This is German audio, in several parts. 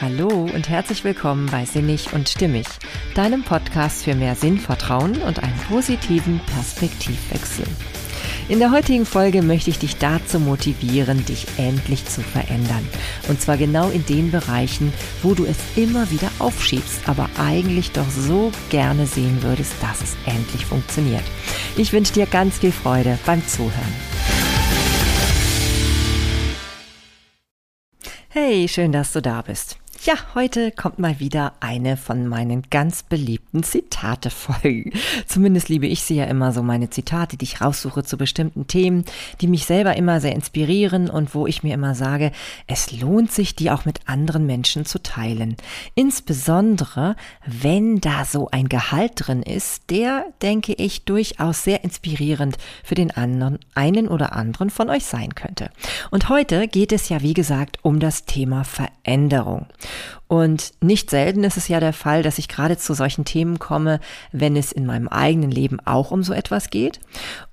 Hallo und herzlich willkommen bei Sinnig und Stimmig, deinem Podcast für mehr Sinn, Vertrauen und einen positiven Perspektivwechsel. In der heutigen Folge möchte ich dich dazu motivieren, dich endlich zu verändern. Und zwar genau in den Bereichen, wo du es immer wieder aufschiebst, aber eigentlich doch so gerne sehen würdest, dass es endlich funktioniert. Ich wünsche dir ganz viel Freude beim Zuhören. Hey, schön, dass du da bist. Ja, heute kommt mal wieder eine von meinen ganz beliebten Zitate-Folgen. Zumindest liebe ich sie ja immer so, meine Zitate, die ich raussuche zu bestimmten Themen, die mich selber immer sehr inspirieren und wo ich mir immer sage, es lohnt sich, die auch mit anderen Menschen zu teilen. Insbesondere, wenn da so ein Gehalt drin ist, der, denke ich, durchaus sehr inspirierend für den anderen, einen oder anderen von euch sein könnte. Und heute geht es ja, wie gesagt, um das Thema Veränderung. Und nicht selten ist es ja der Fall, dass ich gerade zu solchen Themen komme, wenn es in meinem eigenen Leben auch um so etwas geht.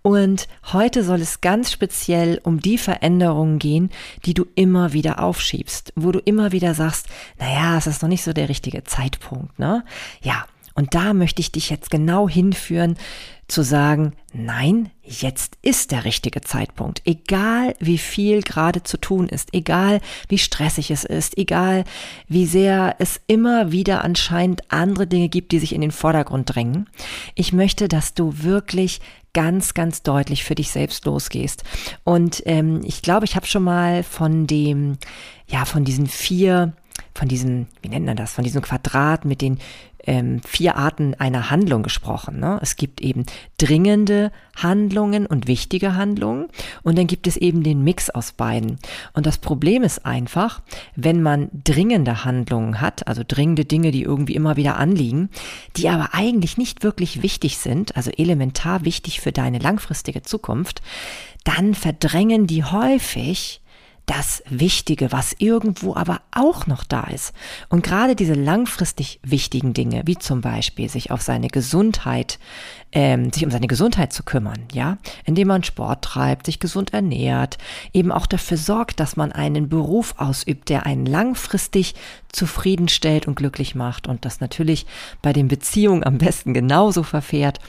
Und heute soll es ganz speziell um die Veränderungen gehen, die du immer wieder aufschiebst, wo du immer wieder sagst, naja, es ist noch nicht so der richtige Zeitpunkt, ne? Ja. Und da möchte ich dich jetzt genau hinführen, zu sagen, nein, jetzt ist der richtige Zeitpunkt. Egal wie viel gerade zu tun ist, egal wie stressig es ist, egal wie sehr es immer wieder anscheinend andere Dinge gibt, die sich in den Vordergrund drängen. Ich möchte, dass du wirklich ganz, ganz deutlich für dich selbst losgehst. Und ähm, ich glaube, ich habe schon mal von dem, ja, von diesen vier von diesem, wie nennt man das, von diesem Quadrat mit den ähm, vier Arten einer Handlung gesprochen. Ne? Es gibt eben dringende Handlungen und wichtige Handlungen und dann gibt es eben den Mix aus beiden. Und das Problem ist einfach, wenn man dringende Handlungen hat, also dringende Dinge, die irgendwie immer wieder anliegen, die aber eigentlich nicht wirklich wichtig sind, also elementar wichtig für deine langfristige Zukunft, dann verdrängen die häufig das Wichtige, was irgendwo aber auch noch da ist. Und gerade diese langfristig wichtigen Dinge, wie zum Beispiel sich auf seine Gesundheit, ähm, sich um seine Gesundheit zu kümmern, ja, indem man Sport treibt, sich gesund ernährt, eben auch dafür sorgt, dass man einen Beruf ausübt, der einen langfristig zufriedenstellt und glücklich macht und das natürlich bei den Beziehungen am besten genauso verfährt.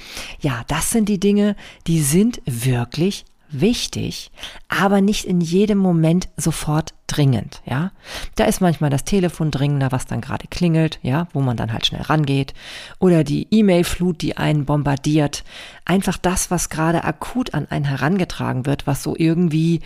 Ja, das sind die Dinge, die sind wirklich wichtig, aber nicht in jedem Moment sofort dringend, ja. Da ist manchmal das Telefon dringender, was dann gerade klingelt, ja, wo man dann halt schnell rangeht. Oder die E-Mail-Flut, die einen bombardiert. Einfach das, was gerade akut an einen herangetragen wird, was so irgendwie,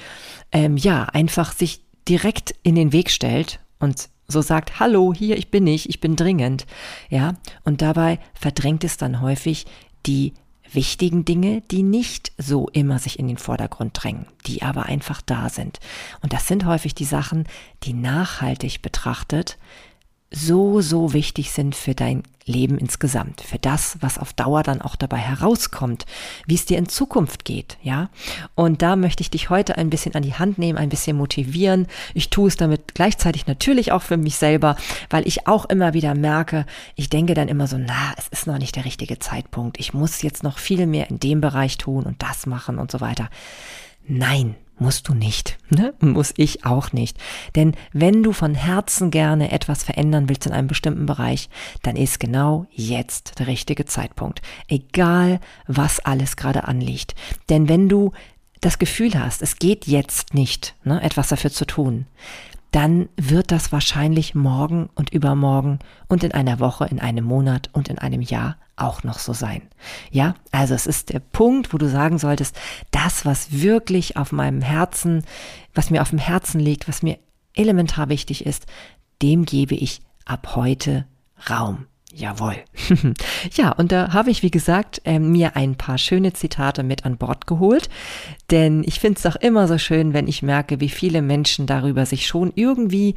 ähm, ja, einfach sich direkt in den Weg stellt und so sagt, hallo, hier, ich bin ich, ich bin dringend, ja. Und dabei verdrängt es dann häufig die wichtigen Dinge, die nicht so immer sich in den Vordergrund drängen, die aber einfach da sind. Und das sind häufig die Sachen, die nachhaltig betrachtet so, so wichtig sind für dein Leben insgesamt, für das, was auf Dauer dann auch dabei herauskommt, wie es dir in Zukunft geht, ja. Und da möchte ich dich heute ein bisschen an die Hand nehmen, ein bisschen motivieren. Ich tue es damit gleichzeitig natürlich auch für mich selber, weil ich auch immer wieder merke, ich denke dann immer so, na, es ist noch nicht der richtige Zeitpunkt. Ich muss jetzt noch viel mehr in dem Bereich tun und das machen und so weiter. Nein, musst du nicht, ne? muss ich auch nicht. Denn wenn du von Herzen gerne etwas verändern willst in einem bestimmten Bereich, dann ist genau jetzt der richtige Zeitpunkt. Egal, was alles gerade anliegt. Denn wenn du das Gefühl hast, es geht jetzt nicht, ne, etwas dafür zu tun, dann wird das wahrscheinlich morgen und übermorgen und in einer Woche, in einem Monat und in einem Jahr auch noch so sein. Ja, also es ist der Punkt, wo du sagen solltest, das, was wirklich auf meinem Herzen, was mir auf dem Herzen liegt, was mir elementar wichtig ist, dem gebe ich ab heute Raum. Jawohl. ja, und da habe ich, wie gesagt, äh, mir ein paar schöne Zitate mit an Bord geholt. Denn ich finde es doch immer so schön, wenn ich merke, wie viele Menschen darüber sich schon irgendwie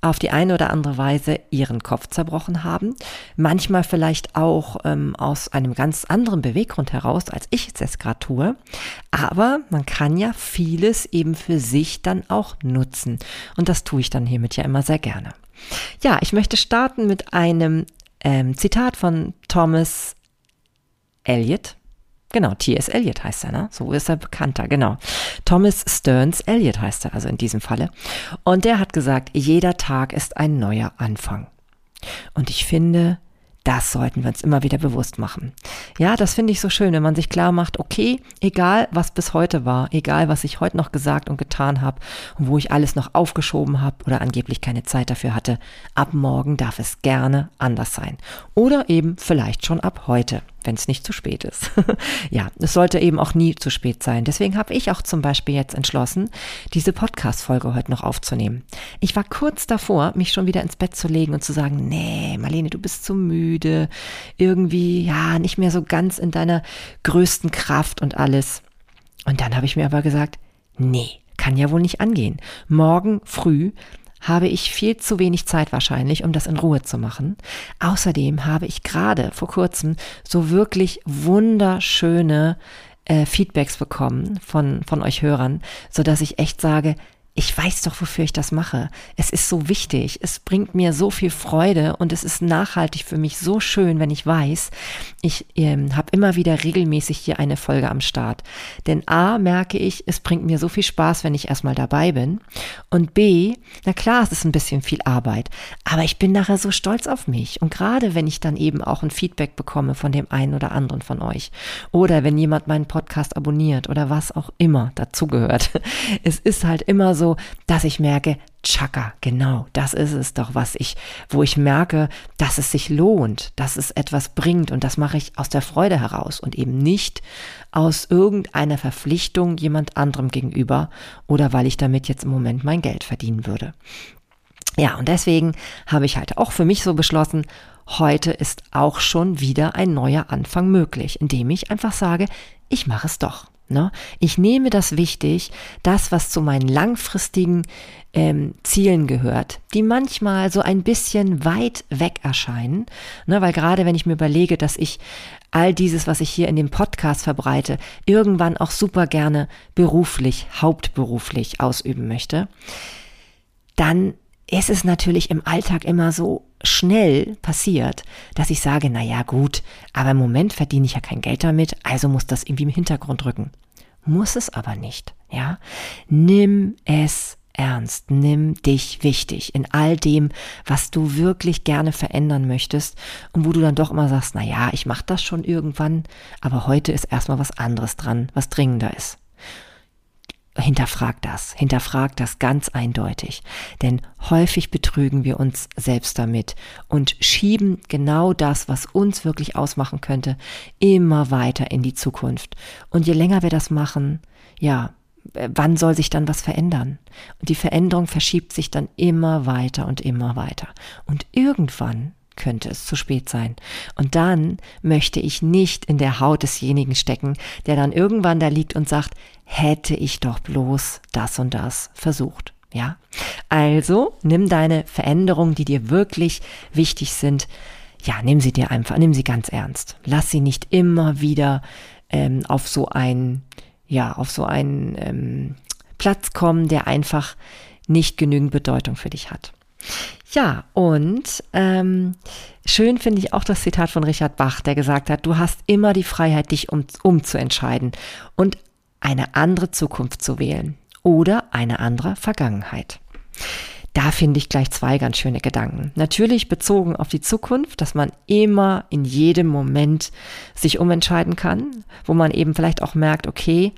auf die eine oder andere Weise ihren Kopf zerbrochen haben. Manchmal vielleicht auch ähm, aus einem ganz anderen Beweggrund heraus, als ich es jetzt gerade tue. Aber man kann ja vieles eben für sich dann auch nutzen. Und das tue ich dann hiermit ja immer sehr gerne. Ja, ich möchte starten mit einem ähm, Zitat von Thomas Eliot. Genau, T.S. Eliot heißt er, ne? So ist er bekannter, genau. Thomas Stearns Eliot heißt er also in diesem Falle. Und der hat gesagt, jeder Tag ist ein neuer Anfang. Und ich finde, das sollten wir uns immer wieder bewusst machen. Ja, das finde ich so schön, wenn man sich klar macht, okay, egal was bis heute war, egal was ich heute noch gesagt und getan habe und wo ich alles noch aufgeschoben habe oder angeblich keine Zeit dafür hatte, ab morgen darf es gerne anders sein. Oder eben vielleicht schon ab heute wenn es nicht zu spät ist. ja, es sollte eben auch nie zu spät sein. Deswegen habe ich auch zum Beispiel jetzt entschlossen, diese Podcast-Folge heute noch aufzunehmen. Ich war kurz davor, mich schon wieder ins Bett zu legen und zu sagen, nee, Marlene, du bist zu müde, irgendwie, ja, nicht mehr so ganz in deiner größten Kraft und alles. Und dann habe ich mir aber gesagt, nee, kann ja wohl nicht angehen. Morgen früh habe ich viel zu wenig Zeit wahrscheinlich, um das in Ruhe zu machen. Außerdem habe ich gerade vor kurzem so wirklich wunderschöne äh, Feedbacks bekommen von, von euch Hörern, so dass ich echt sage, ich weiß doch, wofür ich das mache. Es ist so wichtig. Es bringt mir so viel Freude und es ist nachhaltig für mich so schön, wenn ich weiß, ich ähm, habe immer wieder regelmäßig hier eine Folge am Start. Denn A, merke ich, es bringt mir so viel Spaß, wenn ich erstmal dabei bin. Und B, na klar, es ist ein bisschen viel Arbeit, aber ich bin nachher so stolz auf mich. Und gerade wenn ich dann eben auch ein Feedback bekomme von dem einen oder anderen von euch oder wenn jemand meinen Podcast abonniert oder was auch immer dazugehört. Es ist halt immer so, so, dass ich merke, Chaka, genau, das ist es doch, was ich, wo ich merke, dass es sich lohnt, dass es etwas bringt und das mache ich aus der Freude heraus und eben nicht aus irgendeiner Verpflichtung jemand anderem gegenüber oder weil ich damit jetzt im Moment mein Geld verdienen würde. Ja, und deswegen habe ich halt auch für mich so beschlossen, heute ist auch schon wieder ein neuer Anfang möglich, indem ich einfach sage, ich mache es doch. Ne? Ich nehme das wichtig, das, was zu meinen langfristigen ähm, Zielen gehört, die manchmal so ein bisschen weit weg erscheinen, ne? weil gerade wenn ich mir überlege, dass ich all dieses, was ich hier in dem Podcast verbreite, irgendwann auch super gerne beruflich, hauptberuflich ausüben möchte, dann ist es natürlich im Alltag immer so schnell passiert, dass ich sage, na ja, gut, aber im Moment verdiene ich ja kein Geld damit, also muss das irgendwie im Hintergrund rücken. Muss es aber nicht, ja? Nimm es ernst, nimm dich wichtig in all dem, was du wirklich gerne verändern möchtest und wo du dann doch immer sagst, na ja, ich mache das schon irgendwann, aber heute ist erstmal was anderes dran, was dringender ist hinterfrag das, hinterfrag das ganz eindeutig. Denn häufig betrügen wir uns selbst damit und schieben genau das, was uns wirklich ausmachen könnte, immer weiter in die Zukunft. Und je länger wir das machen, ja, wann soll sich dann was verändern? Und die Veränderung verschiebt sich dann immer weiter und immer weiter. Und irgendwann könnte es zu spät sein. Und dann möchte ich nicht in der Haut desjenigen stecken, der dann irgendwann da liegt und sagt, hätte ich doch bloß das und das versucht. Ja, also nimm deine Veränderungen, die dir wirklich wichtig sind, ja, nimm sie dir einfach, nimm sie ganz ernst. Lass sie nicht immer wieder ähm, auf so ein, ja, auf so einen ähm, Platz kommen, der einfach nicht genügend Bedeutung für dich hat. Ja, und ähm, schön finde ich auch das Zitat von Richard Bach, der gesagt hat, du hast immer die Freiheit, dich um, umzuentscheiden und eine andere Zukunft zu wählen oder eine andere Vergangenheit. Da finde ich gleich zwei ganz schöne Gedanken. Natürlich bezogen auf die Zukunft, dass man immer in jedem Moment sich umentscheiden kann, wo man eben vielleicht auch merkt, okay,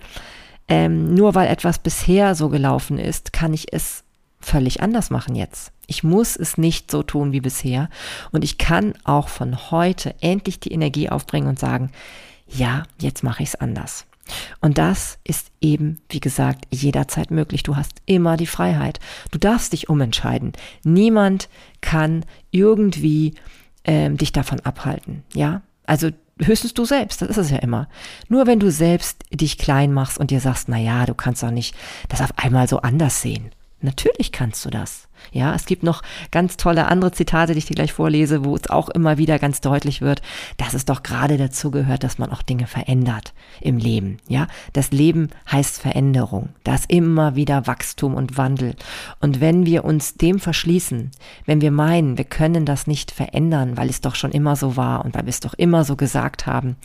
ähm, nur weil etwas bisher so gelaufen ist, kann ich es völlig anders machen jetzt. Ich muss es nicht so tun wie bisher und ich kann auch von heute endlich die Energie aufbringen und sagen, ja, jetzt mache ich es anders. Und das ist eben, wie gesagt, jederzeit möglich. Du hast immer die Freiheit. Du darfst dich umentscheiden. Niemand kann irgendwie ähm, dich davon abhalten. Ja, also höchstens du selbst. Das ist es ja immer. Nur wenn du selbst dich klein machst und dir sagst, na ja, du kannst doch nicht das auf einmal so anders sehen. Natürlich kannst du das. Ja, es gibt noch ganz tolle andere Zitate, die ich dir gleich vorlese, wo es auch immer wieder ganz deutlich wird, dass es doch gerade dazu gehört, dass man auch Dinge verändert im Leben. Ja, das Leben heißt Veränderung. Da ist immer wieder Wachstum und Wandel. Und wenn wir uns dem verschließen, wenn wir meinen, wir können das nicht verändern, weil es doch schon immer so war und weil wir es doch immer so gesagt haben,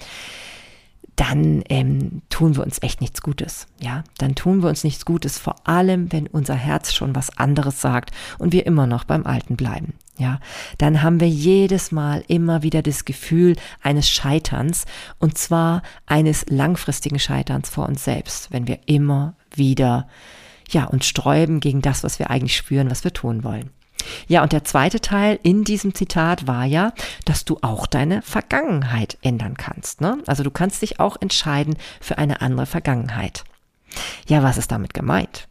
dann ähm, tun wir uns echt nichts Gutes. Ja, dann tun wir uns nichts Gutes, vor allem wenn unser Herz schon was anderes sagt und wir immer noch beim Alten bleiben. Ja, dann haben wir jedes Mal immer wieder das Gefühl eines Scheiterns und zwar eines langfristigen Scheiterns vor uns selbst, wenn wir immer wieder ja, uns sträuben gegen das, was wir eigentlich spüren, was wir tun wollen. Ja, und der zweite Teil in diesem Zitat war ja, dass du auch deine Vergangenheit ändern kannst. Ne? Also du kannst dich auch entscheiden für eine andere Vergangenheit. Ja, was ist damit gemeint?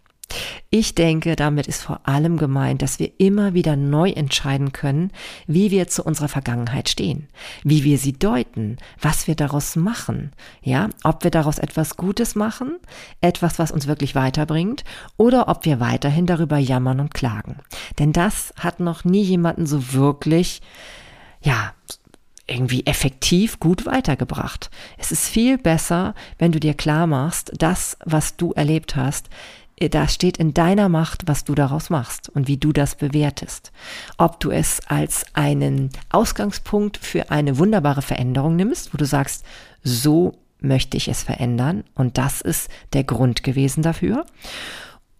Ich denke, damit ist vor allem gemeint, dass wir immer wieder neu entscheiden können, wie wir zu unserer Vergangenheit stehen, wie wir sie deuten, was wir daraus machen, ja, ob wir daraus etwas Gutes machen, etwas, was uns wirklich weiterbringt, oder ob wir weiterhin darüber jammern und klagen. Denn das hat noch nie jemanden so wirklich, ja, irgendwie effektiv gut weitergebracht. Es ist viel besser, wenn du dir klar machst, das, was du erlebt hast, da steht in deiner Macht, was du daraus machst und wie du das bewertest. Ob du es als einen Ausgangspunkt für eine wunderbare Veränderung nimmst, wo du sagst, so möchte ich es verändern und das ist der Grund gewesen dafür.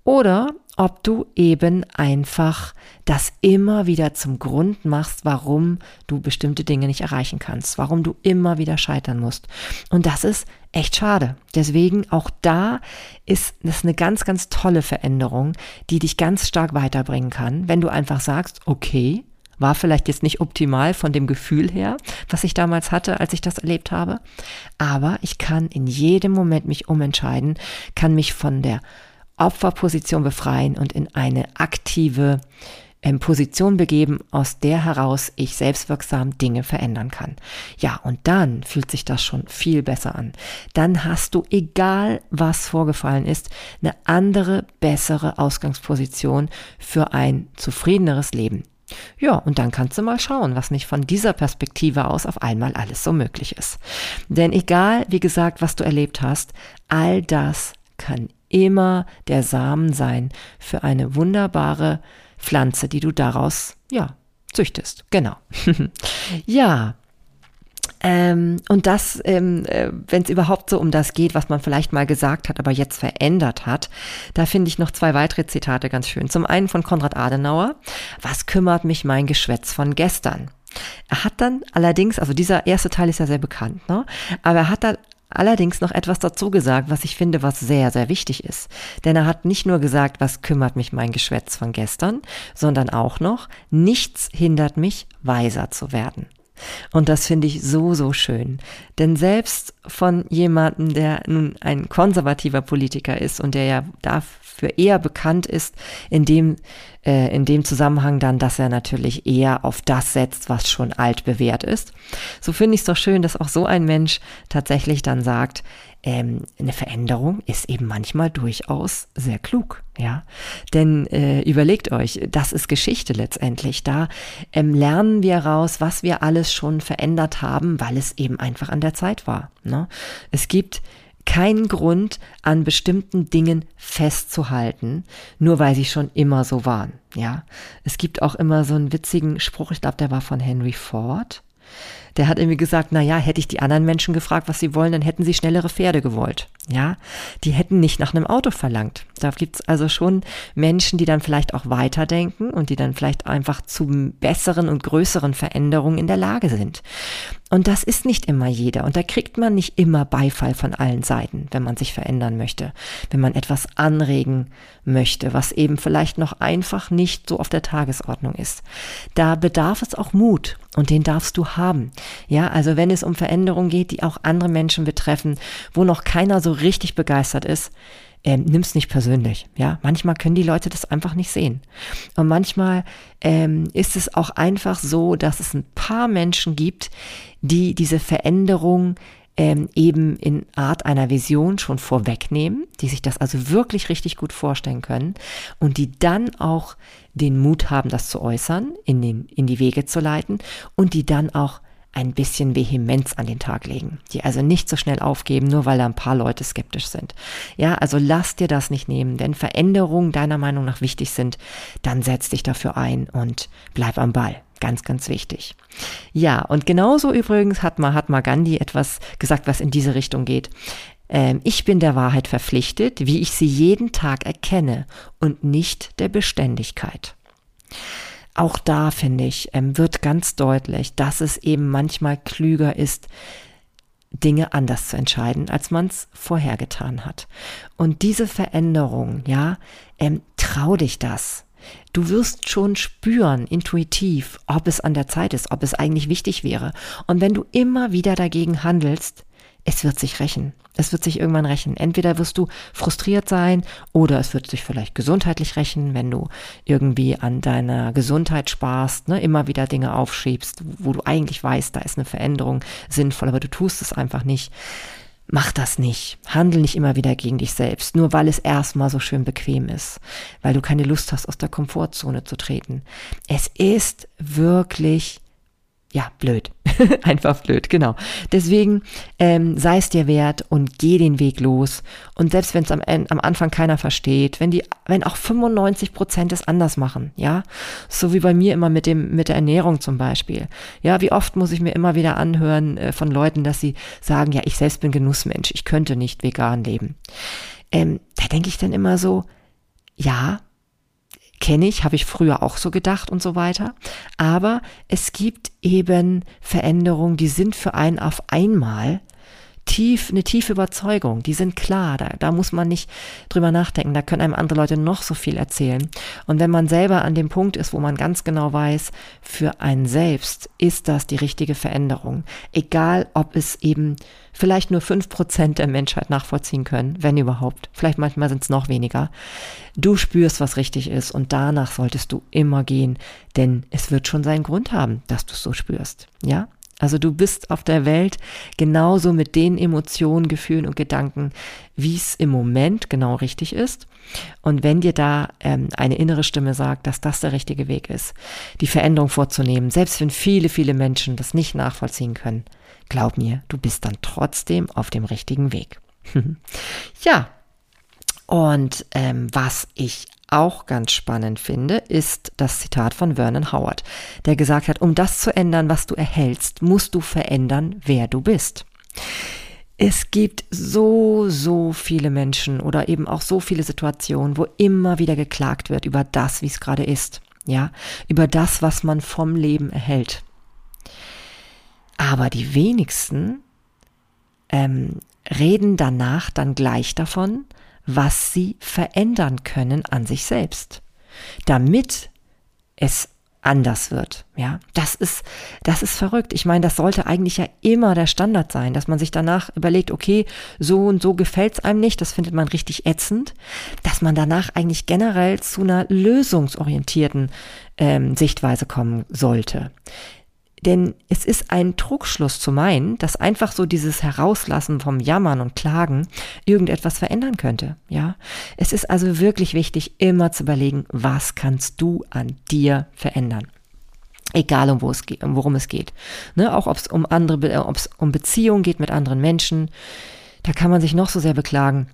Oder ob du eben einfach das immer wieder zum Grund machst, warum du bestimmte Dinge nicht erreichen kannst, warum du immer wieder scheitern musst. Und das ist echt schade. Deswegen auch da ist das eine ganz, ganz tolle Veränderung, die dich ganz stark weiterbringen kann, wenn du einfach sagst, okay, war vielleicht jetzt nicht optimal von dem Gefühl her, was ich damals hatte, als ich das erlebt habe. Aber ich kann in jedem Moment mich umentscheiden, kann mich von der Opferposition befreien und in eine aktive ähm, Position begeben, aus der heraus ich selbstwirksam Dinge verändern kann. Ja, und dann fühlt sich das schon viel besser an. Dann hast du, egal was vorgefallen ist, eine andere, bessere Ausgangsposition für ein zufriedeneres Leben. Ja, und dann kannst du mal schauen, was nicht von dieser Perspektive aus auf einmal alles so möglich ist. Denn egal, wie gesagt, was du erlebt hast, all das kann immer der Samen sein für eine wunderbare Pflanze, die du daraus, ja, züchtest. Genau. ja. Ähm, und das, ähm, äh, wenn es überhaupt so um das geht, was man vielleicht mal gesagt hat, aber jetzt verändert hat, da finde ich noch zwei weitere Zitate ganz schön. Zum einen von Konrad Adenauer. Was kümmert mich mein Geschwätz von gestern? Er hat dann allerdings, also dieser erste Teil ist ja sehr bekannt, ne? aber er hat dann allerdings noch etwas dazu gesagt, was ich finde, was sehr, sehr wichtig ist. Denn er hat nicht nur gesagt, was kümmert mich mein Geschwätz von gestern, sondern auch noch, nichts hindert mich, weiser zu werden. Und das finde ich so, so schön. Denn selbst von jemandem, der nun ein konservativer Politiker ist und der ja dafür eher bekannt ist, in dem, äh, in dem Zusammenhang dann, dass er natürlich eher auf das setzt, was schon alt bewährt ist. So finde ich es doch schön, dass auch so ein Mensch tatsächlich dann sagt, ähm, eine Veränderung ist eben manchmal durchaus sehr klug, ja. Denn äh, überlegt euch, das ist Geschichte letztendlich. Da ähm, lernen wir raus, was wir alles schon verändert haben, weil es eben einfach an der Zeit war. Ne? Es gibt keinen Grund, an bestimmten Dingen festzuhalten, nur weil sie schon immer so waren. Ja, es gibt auch immer so einen witzigen Spruch, ich glaube, der war von Henry Ford der hat irgendwie gesagt, na ja, hätte ich die anderen Menschen gefragt, was sie wollen, dann hätten sie schnellere Pferde gewollt. Ja, die hätten nicht nach einem Auto verlangt. Da gibt's also schon Menschen, die dann vielleicht auch weiterdenken und die dann vielleicht einfach zu besseren und größeren Veränderungen in der Lage sind. Und das ist nicht immer jeder. Und da kriegt man nicht immer Beifall von allen Seiten, wenn man sich verändern möchte, wenn man etwas anregen möchte, was eben vielleicht noch einfach nicht so auf der Tagesordnung ist. Da bedarf es auch Mut und den darfst du haben. Ja, also wenn es um Veränderungen geht, die auch andere Menschen betreffen, wo noch keiner so richtig begeistert ist, ähm, nimm's nicht persönlich. Ja, manchmal können die Leute das einfach nicht sehen. Und manchmal ähm, ist es auch einfach so, dass es ein paar Menschen gibt, die diese Veränderung ähm, eben in Art einer Vision schon vorwegnehmen, die sich das also wirklich richtig gut vorstellen können und die dann auch den Mut haben, das zu äußern, in, den, in die Wege zu leiten und die dann auch ein bisschen Vehemenz an den Tag legen. Die also nicht so schnell aufgeben, nur weil da ein paar Leute skeptisch sind. Ja, also lass dir das nicht nehmen, denn Veränderungen deiner Meinung nach wichtig sind, dann setz dich dafür ein und bleib am Ball. Ganz, ganz wichtig. Ja, und genauso übrigens hat Mahatma Gandhi etwas gesagt, was in diese Richtung geht. Ähm, ich bin der Wahrheit verpflichtet, wie ich sie jeden Tag erkenne und nicht der Beständigkeit. Auch da, finde ich, ähm, wird ganz deutlich, dass es eben manchmal klüger ist, Dinge anders zu entscheiden, als man es vorher getan hat. Und diese Veränderung, ja, ähm, trau dich das. Du wirst schon spüren, intuitiv, ob es an der Zeit ist, ob es eigentlich wichtig wäre. Und wenn du immer wieder dagegen handelst, es wird sich rächen. Es wird sich irgendwann rächen. Entweder wirst du frustriert sein oder es wird sich vielleicht gesundheitlich rächen, wenn du irgendwie an deiner Gesundheit sparst, ne, immer wieder Dinge aufschiebst, wo du eigentlich weißt, da ist eine Veränderung sinnvoll, aber du tust es einfach nicht. Mach das nicht. Handel nicht immer wieder gegen dich selbst, nur weil es erstmal so schön bequem ist, weil du keine Lust hast, aus der Komfortzone zu treten. Es ist wirklich ja, blöd. Einfach blöd, genau. Deswegen ähm, sei es dir wert und geh den Weg los. Und selbst wenn es am, am Anfang keiner versteht, wenn die, wenn auch 95 Prozent es anders machen, ja, so wie bei mir immer mit dem, mit der Ernährung zum Beispiel. Ja, wie oft muss ich mir immer wieder anhören äh, von Leuten, dass sie sagen, ja, ich selbst bin Genussmensch, ich könnte nicht vegan leben. Ähm, da denke ich dann immer so, ja, kenne ich, habe ich früher auch so gedacht und so weiter. Aber es gibt eben Veränderungen, die sind für einen auf einmal tief, eine tiefe Überzeugung, die sind klar, da, da muss man nicht drüber nachdenken, da können einem andere Leute noch so viel erzählen. Und wenn man selber an dem Punkt ist, wo man ganz genau weiß, für einen selbst ist das die richtige Veränderung, egal ob es eben vielleicht nur fünf Prozent der Menschheit nachvollziehen können, wenn überhaupt, vielleicht manchmal sind es noch weniger, du spürst, was richtig ist. Und danach solltest du immer gehen, denn es wird schon seinen Grund haben, dass du es so spürst, ja? Also du bist auf der Welt genauso mit den Emotionen, Gefühlen und Gedanken, wie es im Moment genau richtig ist. Und wenn dir da ähm, eine innere Stimme sagt, dass das der richtige Weg ist, die Veränderung vorzunehmen, selbst wenn viele, viele Menschen das nicht nachvollziehen können, glaub mir, du bist dann trotzdem auf dem richtigen Weg. ja, und ähm, was ich auch ganz spannend finde, ist das Zitat von Vernon Howard, der gesagt hat, um das zu ändern, was du erhältst, musst du verändern, wer du bist. Es gibt so, so viele Menschen oder eben auch so viele Situationen, wo immer wieder geklagt wird über das, wie es gerade ist. Ja, über das, was man vom Leben erhält. Aber die wenigsten ähm, reden danach dann gleich davon, was sie verändern können an sich selbst, damit es anders wird. Ja, das ist, das ist verrückt. Ich meine, das sollte eigentlich ja immer der Standard sein, dass man sich danach überlegt, okay, so und so gefällt's einem nicht, das findet man richtig ätzend, dass man danach eigentlich generell zu einer lösungsorientierten ähm, Sichtweise kommen sollte. Denn es ist ein Trugschluss zu meinen, dass einfach so dieses Herauslassen vom Jammern und Klagen irgendetwas verändern könnte. Ja, es ist also wirklich wichtig, immer zu überlegen, was kannst du an dir verändern. Egal um wo es geht, worum es geht. Ne, auch ob es um andere, ob es um Beziehungen geht mit anderen Menschen. Da kann man sich noch so sehr beklagen.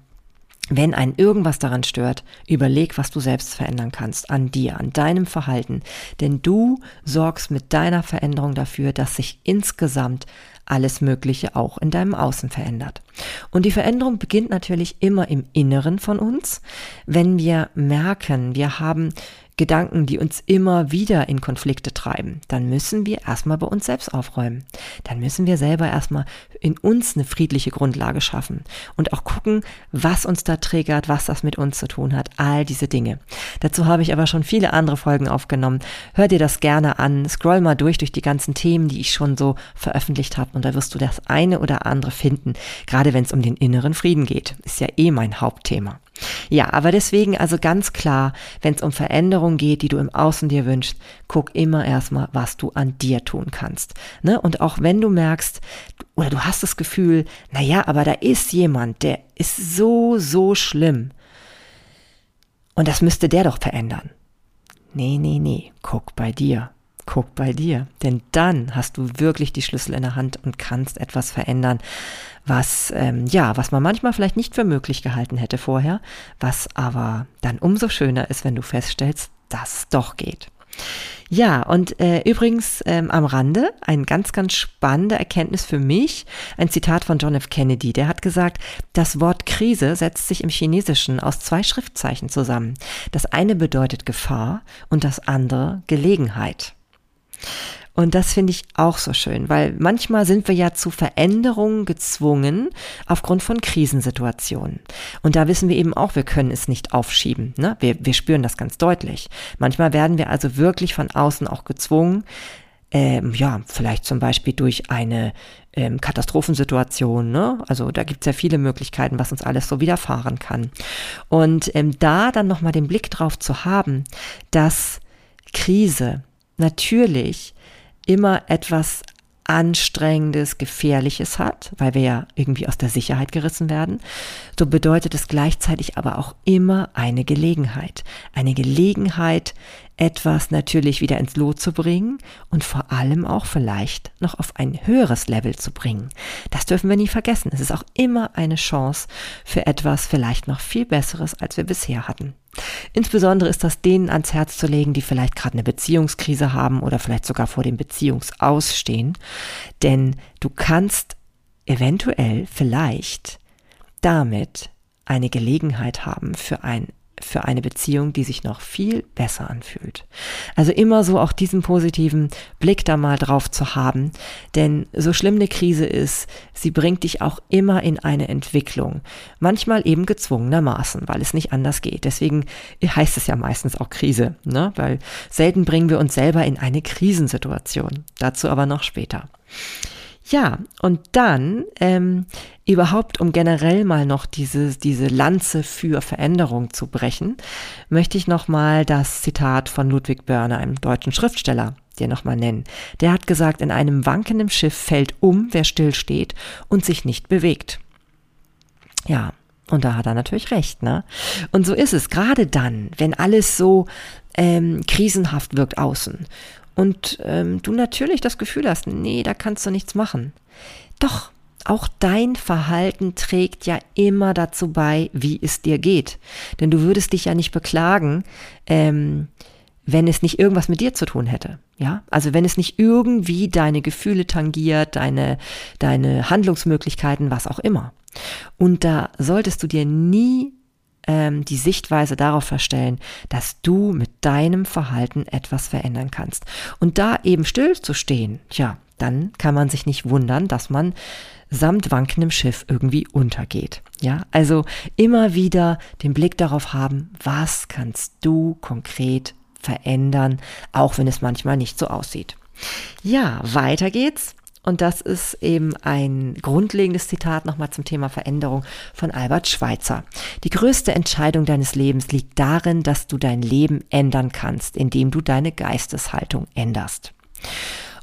Wenn ein irgendwas daran stört, überleg, was du selbst verändern kannst an dir, an deinem Verhalten. Denn du sorgst mit deiner Veränderung dafür, dass sich insgesamt alles Mögliche auch in deinem Außen verändert. Und die Veränderung beginnt natürlich immer im Inneren von uns, wenn wir merken, wir haben Gedanken, die uns immer wieder in Konflikte treiben, dann müssen wir erstmal bei uns selbst aufräumen. Dann müssen wir selber erstmal in uns eine friedliche Grundlage schaffen und auch gucken, was uns da triggert, was das mit uns zu tun hat, all diese Dinge. Dazu habe ich aber schon viele andere Folgen aufgenommen. Hör dir das gerne an, scroll mal durch durch die ganzen Themen, die ich schon so veröffentlicht habe und da wirst du das eine oder andere finden, gerade wenn es um den inneren Frieden geht. Ist ja eh mein Hauptthema. Ja, aber deswegen also ganz klar, wenn es um Veränderung geht, die du im Außen dir wünschst, guck immer erstmal, was du an dir tun kannst. Ne? Und auch wenn du merkst, oder du hast das Gefühl, naja, aber da ist jemand, der ist so, so schlimm. Und das müsste der doch verändern. Nee, nee, nee, guck bei dir. Guck bei dir. Denn dann hast du wirklich die Schlüssel in der Hand und kannst etwas verändern, was, ähm, ja, was man manchmal vielleicht nicht für möglich gehalten hätte vorher, was aber dann umso schöner ist, wenn du feststellst, dass doch geht. Ja, und äh, übrigens ähm, am Rande ein ganz, ganz spannende Erkenntnis für mich, ein Zitat von John F. Kennedy, der hat gesagt, das Wort Krise setzt sich im Chinesischen aus zwei Schriftzeichen zusammen. Das eine bedeutet Gefahr und das andere Gelegenheit. Und das finde ich auch so schön, weil manchmal sind wir ja zu Veränderungen gezwungen aufgrund von Krisensituationen. Und da wissen wir eben auch, wir können es nicht aufschieben. Ne? Wir, wir spüren das ganz deutlich. Manchmal werden wir also wirklich von außen auch gezwungen, ähm, ja, vielleicht zum Beispiel durch eine ähm, Katastrophensituation. Ne? Also da gibt es ja viele Möglichkeiten, was uns alles so widerfahren kann. Und ähm, da dann nochmal den Blick drauf zu haben, dass Krise natürlich immer etwas Anstrengendes, Gefährliches hat, weil wir ja irgendwie aus der Sicherheit gerissen werden, so bedeutet es gleichzeitig aber auch immer eine Gelegenheit. Eine Gelegenheit, etwas natürlich wieder ins Lot zu bringen und vor allem auch vielleicht noch auf ein höheres Level zu bringen. Das dürfen wir nie vergessen. Es ist auch immer eine Chance für etwas vielleicht noch viel Besseres, als wir bisher hatten. Insbesondere ist das denen ans Herz zu legen, die vielleicht gerade eine Beziehungskrise haben oder vielleicht sogar vor dem Beziehungsausstehen. Denn du kannst eventuell vielleicht damit eine Gelegenheit haben für ein für eine Beziehung, die sich noch viel besser anfühlt. Also immer so auch diesen positiven Blick da mal drauf zu haben, denn so schlimm eine Krise ist, sie bringt dich auch immer in eine Entwicklung. Manchmal eben gezwungenermaßen, weil es nicht anders geht. Deswegen heißt es ja meistens auch Krise, ne? weil selten bringen wir uns selber in eine Krisensituation. Dazu aber noch später. Ja, und dann ähm, überhaupt, um generell mal noch diese, diese Lanze für Veränderung zu brechen, möchte ich nochmal das Zitat von Ludwig Börner, einem deutschen Schriftsteller, dir nochmal nennen. Der hat gesagt, in einem wankenden Schiff fällt um, wer stillsteht und sich nicht bewegt. Ja, und da hat er natürlich recht, ne? Und so ist es, gerade dann, wenn alles so ähm, krisenhaft wirkt außen und ähm, du natürlich das Gefühl hast, nee, da kannst du nichts machen. Doch, auch dein Verhalten trägt ja immer dazu bei, wie es dir geht. Denn du würdest dich ja nicht beklagen, ähm, wenn es nicht irgendwas mit dir zu tun hätte. Ja, also wenn es nicht irgendwie deine Gefühle tangiert, deine, deine Handlungsmöglichkeiten, was auch immer. Und da solltest du dir nie ähm, die Sichtweise darauf verstellen, dass du mit deinem Verhalten etwas verändern kannst. Und da eben still zu stehen, ja, dann kann man sich nicht wundern, dass man samt wankendem Schiff irgendwie untergeht. Ja, also immer wieder den Blick darauf haben, was kannst du konkret verändern, auch wenn es manchmal nicht so aussieht. Ja, weiter geht's. Und das ist eben ein grundlegendes Zitat nochmal zum Thema Veränderung von Albert Schweitzer. Die größte Entscheidung deines Lebens liegt darin, dass du dein Leben ändern kannst, indem du deine Geisteshaltung änderst.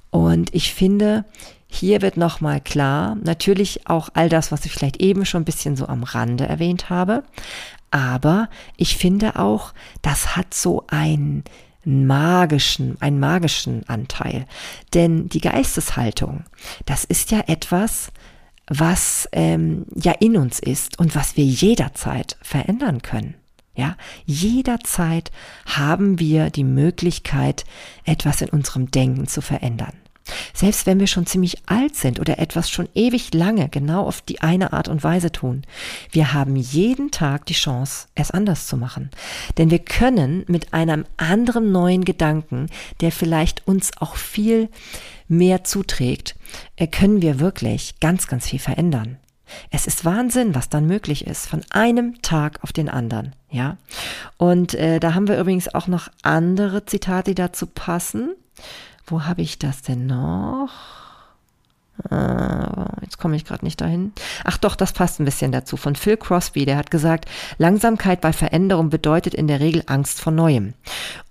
Und ich finde, hier wird nochmal klar, natürlich auch all das, was ich vielleicht eben schon ein bisschen so am Rande erwähnt habe, aber ich finde auch, das hat so ein magischen, einen magischen Anteil. Denn die Geisteshaltung, das ist ja etwas, was ähm, ja in uns ist und was wir jederzeit verändern können. Ja, jederzeit haben wir die Möglichkeit, etwas in unserem Denken zu verändern. Selbst wenn wir schon ziemlich alt sind oder etwas schon ewig lange genau auf die eine Art und Weise tun, wir haben jeden Tag die Chance, es anders zu machen. Denn wir können mit einem anderen neuen Gedanken, der vielleicht uns auch viel mehr zuträgt, äh, können wir wirklich ganz, ganz viel verändern. Es ist Wahnsinn, was dann möglich ist, von einem Tag auf den anderen, ja. Und äh, da haben wir übrigens auch noch andere Zitate, die dazu passen. Wo habe ich das denn noch? Äh, jetzt komme ich gerade nicht dahin. Ach doch, das passt ein bisschen dazu. Von Phil Crosby, der hat gesagt, Langsamkeit bei Veränderung bedeutet in der Regel Angst vor Neuem.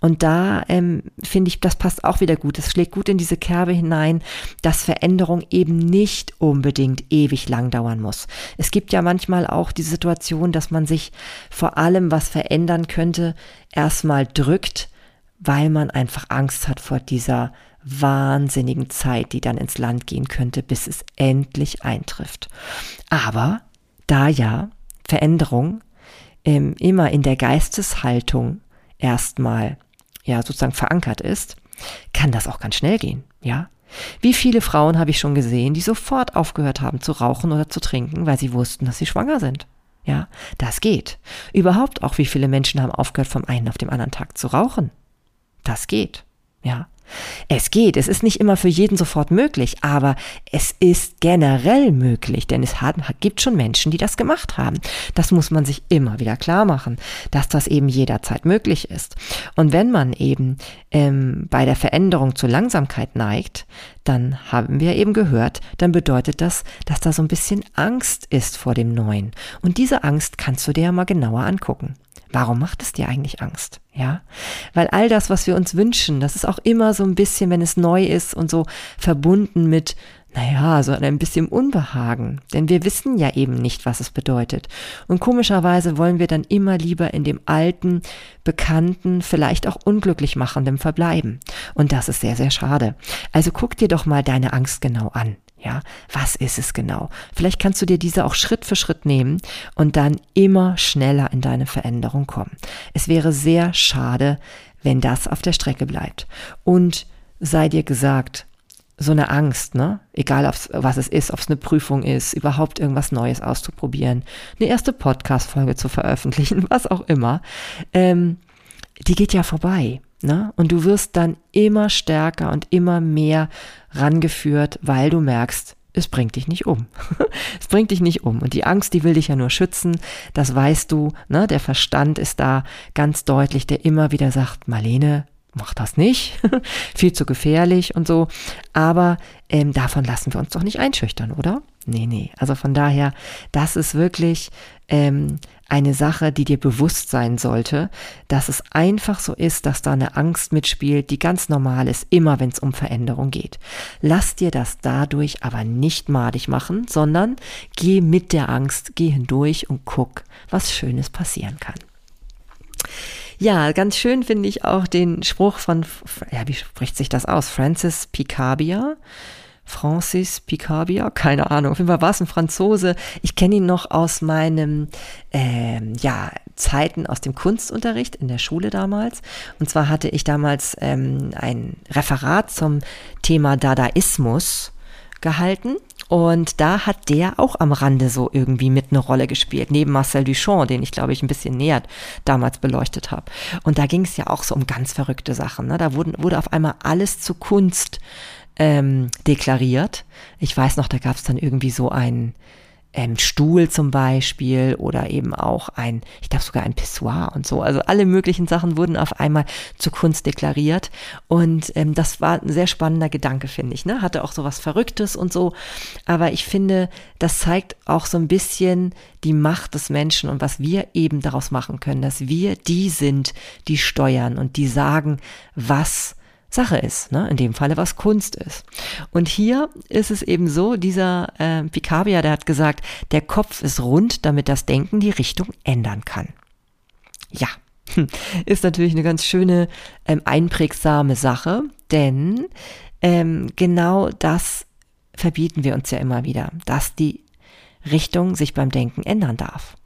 Und da ähm, finde ich, das passt auch wieder gut. Es schlägt gut in diese Kerbe hinein, dass Veränderung eben nicht unbedingt ewig lang dauern muss. Es gibt ja manchmal auch die Situation, dass man sich vor allem, was verändern könnte, erstmal drückt weil man einfach Angst hat vor dieser wahnsinnigen Zeit, die dann ins Land gehen könnte, bis es endlich eintrifft. Aber da ja Veränderung ähm, immer in der Geisteshaltung erstmal ja sozusagen verankert ist, kann das auch ganz schnell gehen, ja. Wie viele Frauen habe ich schon gesehen, die sofort aufgehört haben zu rauchen oder zu trinken, weil sie wussten, dass sie schwanger sind. Ja, das geht. Überhaupt auch, wie viele Menschen haben aufgehört, vom einen auf dem anderen Tag zu rauchen. Das geht. Ja. Es geht, es ist nicht immer für jeden sofort möglich, aber es ist generell möglich, denn es hat, gibt schon Menschen, die das gemacht haben. Das muss man sich immer wieder klar machen, dass das eben jederzeit möglich ist. Und wenn man eben ähm, bei der Veränderung zur Langsamkeit neigt, dann haben wir eben gehört, dann bedeutet das, dass da so ein bisschen Angst ist vor dem Neuen. Und diese Angst kannst du dir ja mal genauer angucken. Warum macht es dir eigentlich Angst? Ja, weil all das, was wir uns wünschen, das ist auch immer so ein bisschen, wenn es neu ist und so verbunden mit, naja, so ein bisschen Unbehagen. Denn wir wissen ja eben nicht, was es bedeutet. Und komischerweise wollen wir dann immer lieber in dem alten, bekannten, vielleicht auch unglücklich machenden verbleiben. Und das ist sehr, sehr schade. Also guck dir doch mal deine Angst genau an. Ja, was ist es genau? Vielleicht kannst du dir diese auch Schritt für Schritt nehmen und dann immer schneller in deine Veränderung kommen. Es wäre sehr schade, wenn das auf der Strecke bleibt. Und sei dir gesagt, so eine Angst, ne? Egal was es ist, ob es eine Prüfung ist, überhaupt irgendwas Neues auszuprobieren, eine erste Podcast-Folge zu veröffentlichen, was auch immer, ähm, die geht ja vorbei. Ne? Und du wirst dann immer stärker und immer mehr rangeführt, weil du merkst, es bringt dich nicht um. es bringt dich nicht um. Und die Angst, die will dich ja nur schützen. Das weißt du. Ne? Der Verstand ist da ganz deutlich, der immer wieder sagt, Marlene, mach das nicht. Viel zu gefährlich und so. Aber ähm, davon lassen wir uns doch nicht einschüchtern, oder? Nee, nee. Also von daher, das ist wirklich ähm, eine Sache, die dir bewusst sein sollte, dass es einfach so ist, dass da eine Angst mitspielt, die ganz normal ist, immer wenn es um Veränderung geht. Lass dir das dadurch aber nicht madig machen, sondern geh mit der Angst, geh hindurch und guck, was Schönes passieren kann. Ja, ganz schön finde ich auch den Spruch von, ja, wie spricht sich das aus? Francis Picabia. Francis Picabia, keine Ahnung, auf jeden Fall war es ein Franzose. Ich kenne ihn noch aus meinem, ähm, ja, Zeiten aus dem Kunstunterricht in der Schule damals. Und zwar hatte ich damals ähm, ein Referat zum Thema Dadaismus gehalten. Und da hat der auch am Rande so irgendwie mit eine Rolle gespielt, neben Marcel Duchamp, den ich glaube ich ein bisschen näher damals beleuchtet habe. Und da ging es ja auch so um ganz verrückte Sachen. Ne? Da wurden, wurde auf einmal alles zu Kunst ähm, deklariert. Ich weiß noch, da gab es dann irgendwie so ein ähm, Stuhl zum Beispiel oder eben auch ein, ich glaube sogar ein Pissoir und so. Also alle möglichen Sachen wurden auf einmal zur Kunst deklariert. Und ähm, das war ein sehr spannender Gedanke, finde ich. Ne? Hatte auch so was Verrücktes und so. Aber ich finde, das zeigt auch so ein bisschen die Macht des Menschen und was wir eben daraus machen können, dass wir die sind, die steuern und die sagen, was Sache ist, ne? in dem Falle was Kunst ist. Und hier ist es eben so, dieser äh, Picabia, der hat gesagt, der Kopf ist rund, damit das Denken die Richtung ändern kann. Ja, ist natürlich eine ganz schöne, ähm, einprägsame Sache, denn ähm, genau das verbieten wir uns ja immer wieder, dass die Richtung sich beim Denken ändern darf.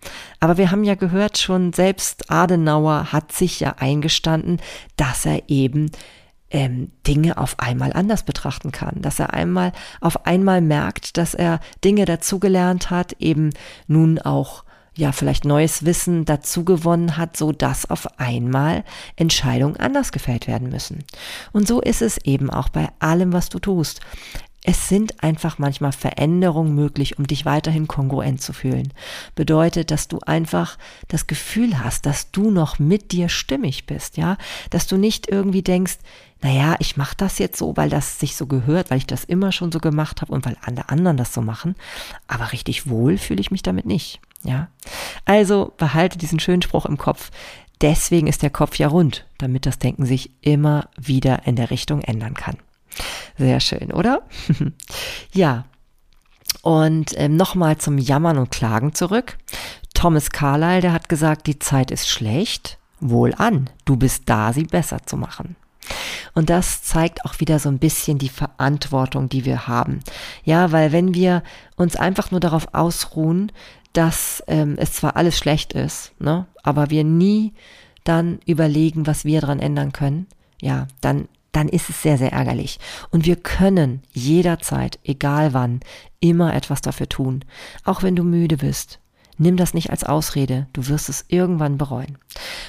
Aber wir haben ja gehört, schon selbst Adenauer hat sich ja eingestanden, dass er eben ähm, Dinge auf einmal anders betrachten kann, dass er einmal auf einmal merkt, dass er Dinge dazugelernt hat, eben nun auch ja vielleicht neues Wissen dazu gewonnen hat, so dass auf einmal Entscheidungen anders gefällt werden müssen. Und so ist es eben auch bei allem, was du tust. Es sind einfach manchmal Veränderungen möglich, um dich weiterhin kongruent zu fühlen. Bedeutet, dass du einfach das Gefühl hast, dass du noch mit dir stimmig bist, ja, dass du nicht irgendwie denkst, naja, ich mache das jetzt so, weil das sich so gehört, weil ich das immer schon so gemacht habe und weil alle anderen das so machen. Aber richtig wohl fühle ich mich damit nicht. Ja. Also behalte diesen schönen Spruch im Kopf. Deswegen ist der Kopf ja rund, damit das Denken sich immer wieder in der Richtung ändern kann. Sehr schön, oder? ja. Und ähm, nochmal zum Jammern und Klagen zurück. Thomas Carlyle, der hat gesagt, die Zeit ist schlecht wohl an, du bist da, sie besser zu machen. Und das zeigt auch wieder so ein bisschen die Verantwortung, die wir haben. Ja, weil wenn wir uns einfach nur darauf ausruhen, dass ähm, es zwar alles schlecht ist, ne, aber wir nie dann überlegen, was wir daran ändern können, ja, dann dann ist es sehr, sehr ärgerlich. Und wir können jederzeit, egal wann, immer etwas dafür tun. Auch wenn du müde bist, Nimm das nicht als Ausrede, du wirst es irgendwann bereuen.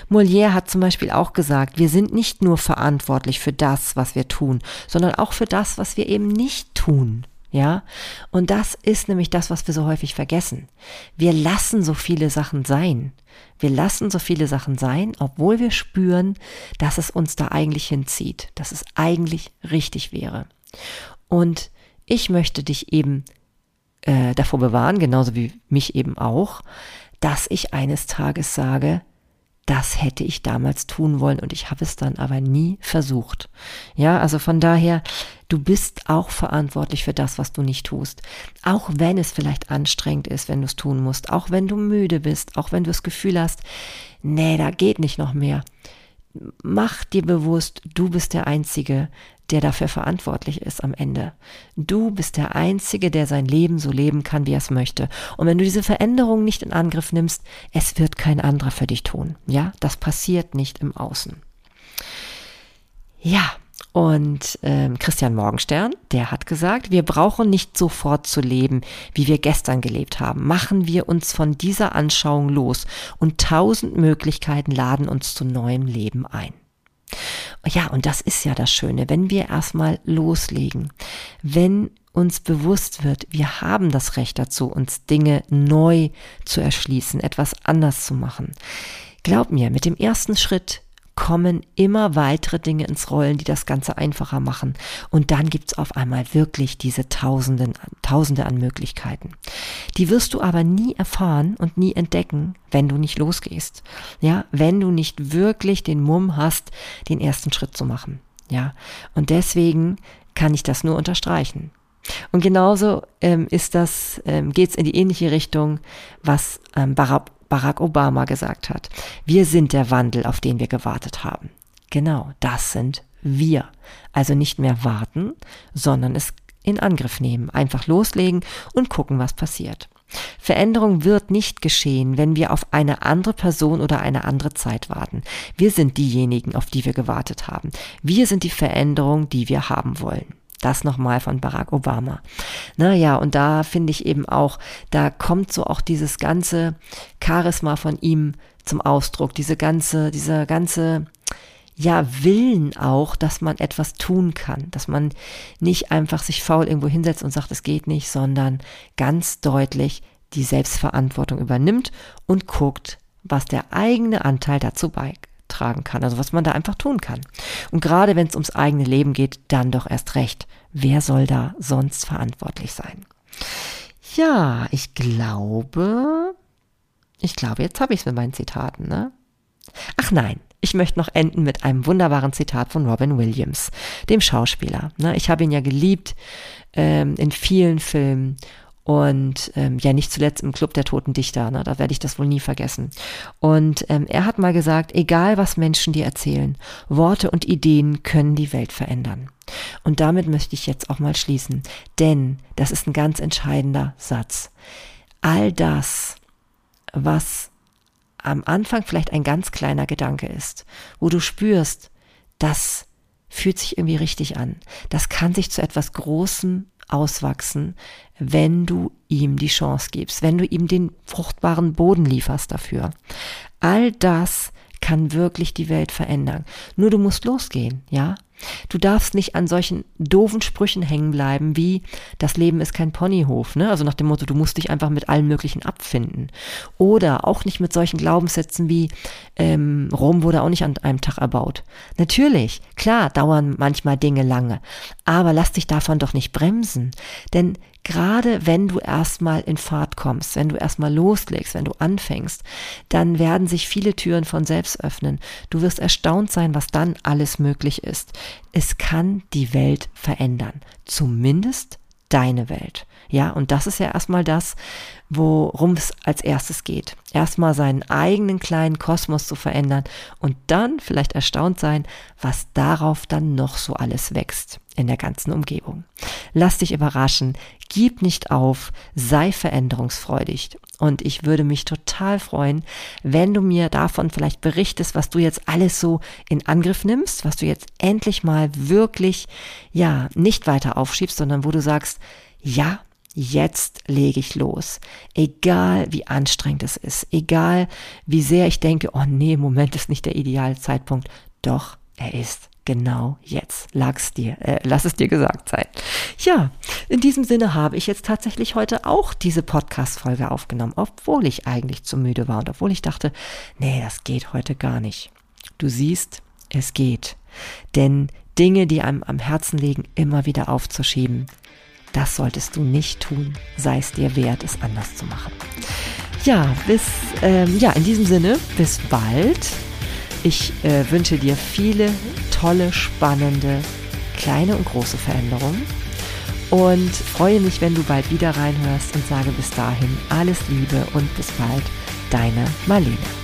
Molière hat zum Beispiel auch gesagt, wir sind nicht nur verantwortlich für das, was wir tun, sondern auch für das, was wir eben nicht tun. Ja, und das ist nämlich das, was wir so häufig vergessen. Wir lassen so viele Sachen sein. Wir lassen so viele Sachen sein, obwohl wir spüren, dass es uns da eigentlich hinzieht, dass es eigentlich richtig wäre. Und ich möchte dich eben äh, davor bewahren, genauso wie mich eben auch, dass ich eines Tages sage, das hätte ich damals tun wollen und ich habe es dann aber nie versucht. Ja, also von daher, du bist auch verantwortlich für das, was du nicht tust. Auch wenn es vielleicht anstrengend ist, wenn du es tun musst, auch wenn du müde bist, auch wenn du das Gefühl hast, nee, da geht nicht noch mehr. Mach dir bewusst, du bist der Einzige, der dafür verantwortlich ist am Ende. Du bist der Einzige, der sein Leben so leben kann, wie er es möchte. Und wenn du diese Veränderung nicht in Angriff nimmst, es wird kein anderer für dich tun. Ja, das passiert nicht im Außen. Ja, und ähm, Christian Morgenstern, der hat gesagt, wir brauchen nicht sofort zu leben, wie wir gestern gelebt haben. Machen wir uns von dieser Anschauung los und tausend Möglichkeiten laden uns zu neuem Leben ein. Ja, und das ist ja das Schöne, wenn wir erstmal loslegen, wenn uns bewusst wird, wir haben das Recht dazu, uns Dinge neu zu erschließen, etwas anders zu machen. Glaub mir, mit dem ersten Schritt kommen immer weitere Dinge ins Rollen, die das Ganze einfacher machen. Und dann gibt's auf einmal wirklich diese Tausenden, Tausende an Möglichkeiten. Die wirst du aber nie erfahren und nie entdecken, wenn du nicht losgehst. Ja, wenn du nicht wirklich den Mumm hast, den ersten Schritt zu machen. Ja, und deswegen kann ich das nur unterstreichen. Und genauso ähm, ist das, ähm, geht's in die ähnliche Richtung, was ähm, Barack Barack Obama gesagt hat. Wir sind der Wandel, auf den wir gewartet haben. Genau, das sind wir. Also nicht mehr warten, sondern es in Angriff nehmen, einfach loslegen und gucken, was passiert. Veränderung wird nicht geschehen, wenn wir auf eine andere Person oder eine andere Zeit warten. Wir sind diejenigen, auf die wir gewartet haben. Wir sind die Veränderung, die wir haben wollen. Das nochmal von Barack Obama. Naja, und da finde ich eben auch, da kommt so auch dieses ganze Charisma von ihm zum Ausdruck, diese ganze, dieser ganze, ja, Willen auch, dass man etwas tun kann, dass man nicht einfach sich faul irgendwo hinsetzt und sagt, es geht nicht, sondern ganz deutlich die Selbstverantwortung übernimmt und guckt, was der eigene Anteil dazu beiträgt tragen kann, also was man da einfach tun kann. Und gerade wenn es ums eigene Leben geht, dann doch erst recht. Wer soll da sonst verantwortlich sein? Ja, ich glaube, ich glaube, jetzt habe ich es mit meinen Zitaten, ne? Ach nein, ich möchte noch enden mit einem wunderbaren Zitat von Robin Williams, dem Schauspieler. Ne? Ich habe ihn ja geliebt ähm, in vielen Filmen und ähm, ja nicht zuletzt im Club der toten Dichter, ne, da werde ich das wohl nie vergessen. Und ähm, er hat mal gesagt, egal was Menschen dir erzählen, Worte und Ideen können die Welt verändern. Und damit möchte ich jetzt auch mal schließen, denn das ist ein ganz entscheidender Satz. All das, was am Anfang vielleicht ein ganz kleiner Gedanke ist, wo du spürst, das fühlt sich irgendwie richtig an, das kann sich zu etwas Großem auswachsen, wenn du ihm die Chance gibst, wenn du ihm den fruchtbaren Boden lieferst dafür. All das kann wirklich die Welt verändern. Nur du musst losgehen, ja? Du darfst nicht an solchen doofen Sprüchen hängen bleiben, wie das Leben ist kein Ponyhof, ne? Also nach dem Motto, du musst dich einfach mit allem Möglichen abfinden. Oder auch nicht mit solchen Glaubenssätzen wie ähm, Rom wurde auch nicht an einem Tag erbaut. Natürlich, klar, dauern manchmal Dinge lange, aber lass dich davon doch nicht bremsen. Denn gerade wenn du erstmal in Fahrt kommst, wenn du erstmal loslegst, wenn du anfängst, dann werden sich viele Türen von selbst öffnen. Du wirst erstaunt sein, was dann alles möglich ist. Es kann die Welt verändern. Zumindest deine Welt. Ja, und das ist ja erstmal das, worum es als erstes geht. Erstmal seinen eigenen kleinen Kosmos zu verändern und dann vielleicht erstaunt sein, was darauf dann noch so alles wächst in der ganzen Umgebung. Lass dich überraschen, gib nicht auf, sei veränderungsfreudig. Und ich würde mich total freuen, wenn du mir davon vielleicht berichtest, was du jetzt alles so in Angriff nimmst, was du jetzt endlich mal wirklich, ja, nicht weiter aufschiebst, sondern wo du sagst, ja, jetzt lege ich los. Egal wie anstrengend es ist, egal wie sehr ich denke, oh nee, Moment ist nicht der ideale Zeitpunkt. Doch, er ist genau jetzt. Lag's dir, äh, lass es dir gesagt sein. Ja, in diesem Sinne habe ich jetzt tatsächlich heute auch diese Podcast-Folge aufgenommen, obwohl ich eigentlich zu müde war und obwohl ich dachte, nee, das geht heute gar nicht. Du siehst, es geht. Denn Dinge, die einem am Herzen liegen, immer wieder aufzuschieben, das solltest du nicht tun, sei es dir wert, es anders zu machen. Ja, bis, ähm, ja, in diesem Sinne, bis bald. Ich äh, wünsche dir viele tolle, spannende, kleine und große Veränderungen und freue mich, wenn du bald wieder reinhörst und sage bis dahin alles Liebe und bis bald, deine Marlene.